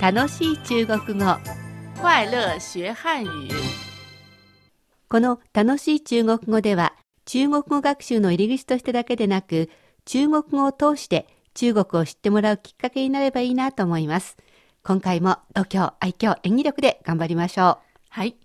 楽しい中国語快乐学汉语。この楽しい中国語では中国語学習の入り口としてだけでなく中国語を通して中国を知ってもらうきっかけになればいいなと思います今回も度胸愛嬌演技力で頑張りましょはい。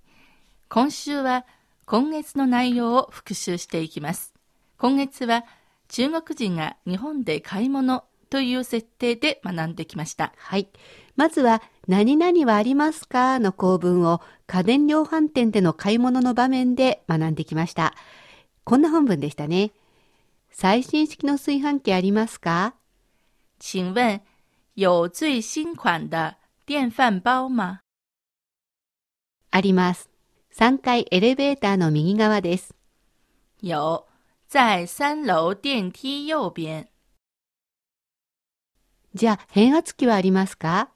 今週は今月の内容を復習していきます。今月は中国人が日本で買い物という設定で学んできました。う。はい。まずは何々はありますか？の構文を家電量販店での買い物の場面で学んできました。こんな本文でしたね。最新式の炊飯器ありますか？请问有最新款的电饭煲吗？あります。3階エレベーターの右側です。有，在三楼电梯右边。じゃあ変圧器はありますか？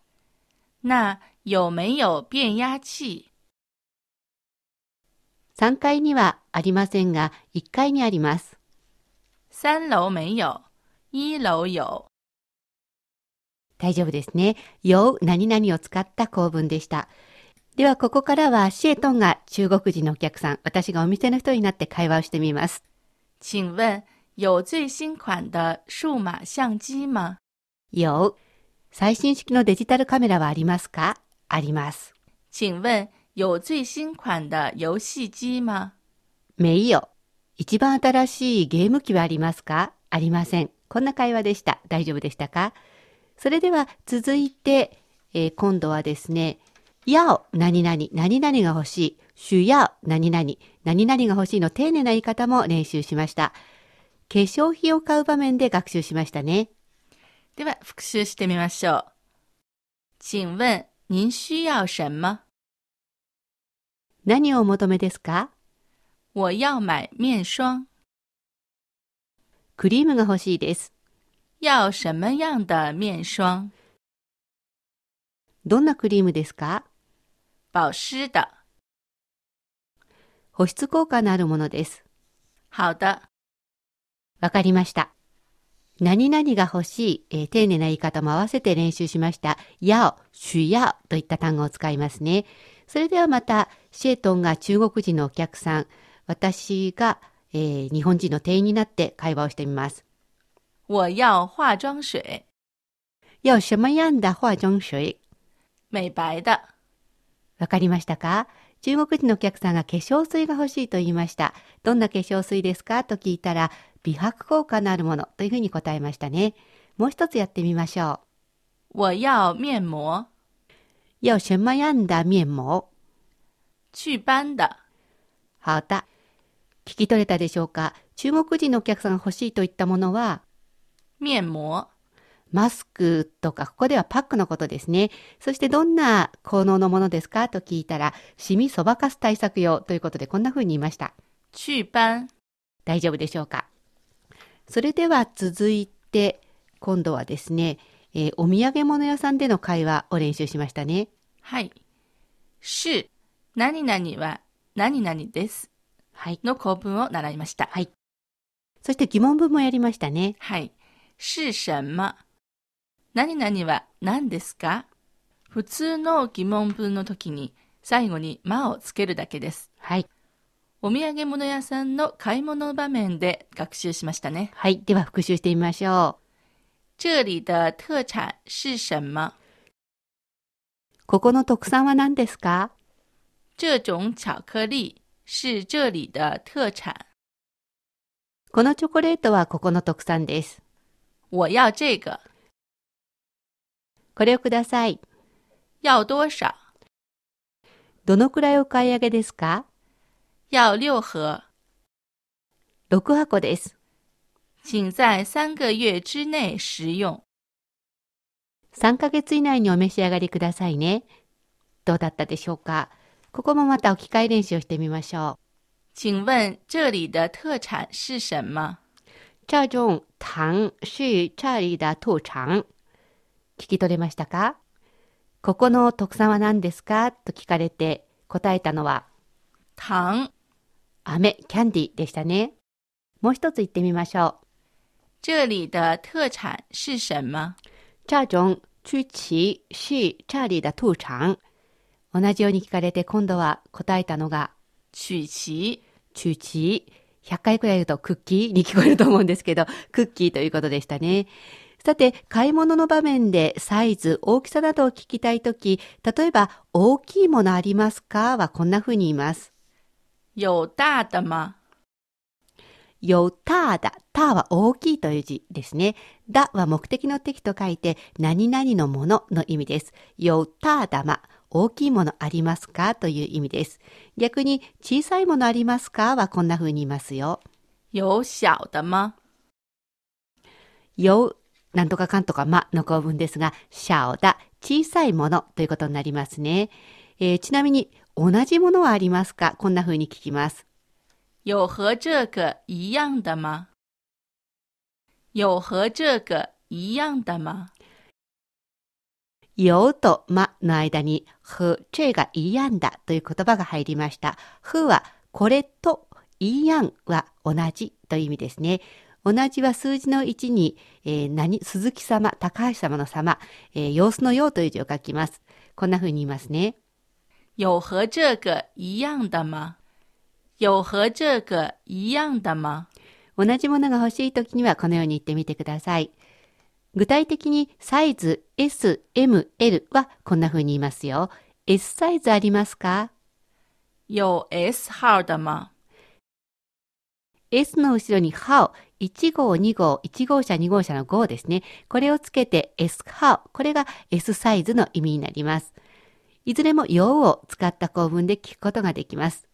那有没有变压器？3階にはありませんが1階にあります三楼没有，一楼有。大丈夫ですね。よう何々を使った構文でした。ではここからはシエトンが中国人のお客さん、私がお店の人になって会話をしてみます。请问有最新款的数码相机吗？よう最新式のデジタルカメラはありますか？あります。请问有最新款的游戏机吗？めいよ。一番新しいゲーム機はありますか？ありません。こんな会話でした。大丈夫でしたか？それでは続いて、えー今度はですね、やお、何々、何々が欲しい、主やお、何々、何々が欲しいの丁寧な言い方も練習しました。化粧品を買う場面で学習しましたね。では復習してみましょう。请问您需要什么？何をお求めですか？我要买面霜。クリームが欲しいです。要什么样的面霜？どんなクリームですか？保湿的。保湿効果のあるものです。好的，わかりました。何々が欲しい、えー丁寧な言い方も合わせて練習しました。やお、主やおといった単語を使いますね。それではまた、シェートンが中国人のお客さん、私が、えー日本人の店員になって会話をしてみます。我要化妆水，要什么样的化妆水？美白的。わかりましたか？中国人のお客さんが化粧水が欲しいと言いました。どんな化粧水ですか？と聞いたら、美白効果のあるものというふうに答えましたね。もう一つやってみましょう。我要面膜，要什么样的面膜？祛斑的。好的。聞き取れたでしょうか？中国人のお客さんが欲しいといったものは、面膜，マスクとか、ここではパックのことですね。そしてどんな効能のものですか？と聞いたら、シミそばかす対策用ということでこんな風に言いました。祛斑。大丈夫でしょうか？それでは続いて、今度はですね、えーお土産物屋さんでの会話を練習しましたね。はい。是、何々は何々です。はい。の構文を習いました。はい。そして疑問文もやりましたね。はい。是什么何々は何ですか？普通の疑問文の時に最後に「ま」をつけるだけです。はい。お土産物屋さんの買い物の場面で学習しましたね。はい。では復習してみましょう。这里的特产是什么？ここの特産は何ですか？这种巧克力是这里的特产。このチョコレートはここの特産です。我要这个。これをください。要多少？どのくらいお買い上げですか？要六盒。?6 箱です。请在三个月之内食用。3ヶ月以内にお召し上がりくださいね。どうだったでしょうか？ここもまた置き換え練習をしてみましょう。请问这里的特产是什么？这种糖是这里的特产。聞き取れましたか？ここの特産は何ですか？と聞かれて答えたのは？糖。飴、キャンディでしたね。もう一つ言ってみましょう。这里的特产是什么？这种曲奇是这里的特产。同じように聞かれて今度は答えたのが、曲奇、曲奇。100回くらい言うとクッキーに聞こえると思うんですけど、クッキーということでしたね。さて、買い物の場面でサイズ、大きさなどを聞きたいとき、例えば、大きいものありますか？はこんな風に言います。有大的吗？有大だ。大は大きいという字ですね。だは目的の敵と書いて、何々のものの意味です。有大だま。大きいものありますかという意味です。逆に、小さいものありますかはこんな風に言いますよ。有小的吗？有、なんとかかんとかまの構文ですが、小だ、小さいものということになりますね。えーちなみに、同じものはありますか？こんな風に聞きます。有和这个一样的吗？有和这个一样的吗？有とまの間に、ふ、这がいやんだという言葉が入りました。ふは、これと、いやんは同じという意味ですね。同じは数字の1に、えー何、鈴木様、高橋様の様、えー様子のようという字を書きます。こんな風に言いますね。有和这个一样的吗？有和这个一样的吗？同じものが欲しいときにはこのように言ってみてください。具体的にサイズ S、M、L はこんな風に言いますよ。S サイズありますか？有 S 号的吗？S の後ろに号、1号、2号、1号車、2号車の号ですね。これをつけて S 号、これが S サイズの意味になります。いずれも用を使った構文で聞くことができます。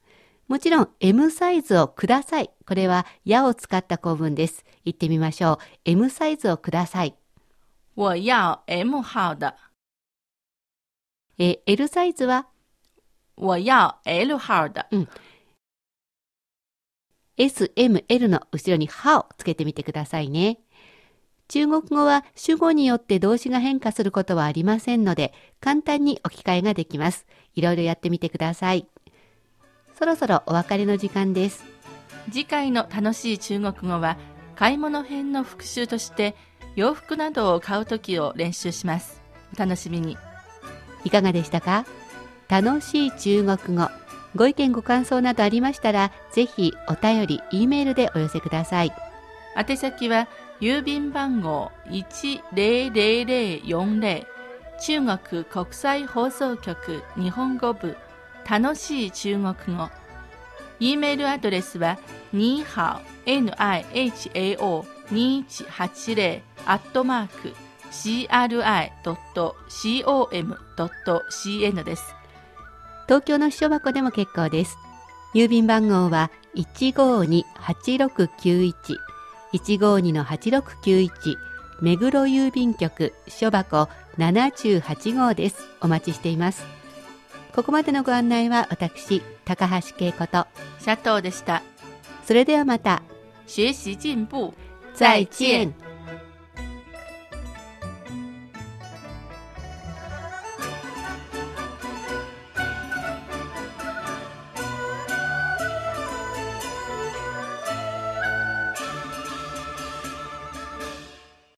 もちろん M サイズをください。これはやを使った構文です。言ってみましょう。M サイズをください。我要 M 号的。えー L サイズは？我要 L 号的。S、M、L の後ろにはをつけてみてくださいね。中国語は主語によって動詞が変化することはありませんので、簡単に置き換えができます。いろいろやってみてください。そろそろお別れの時間です。次回の楽しい中国語は買い物編の復習として洋服などを買うときを練習します。お楽しみに。いかがでしたか？楽しい中国語。ご意見ご感想などありましたら、ぜひお便り、E メールでお寄せください。宛先は郵便番号100040中国国際放送局日本語部楽しい中国語 E メールアドレスはにーはお nihao2180 アットマーク cri.com.cn です。東京の秘書箱でも結構です。郵便番号は152-8691。152-8691目黒郵便局書箱78号です。お待ちしています。ここまでのご案内は私、高橋恵子と、シャトーでした。それではまた、学習進步。再见。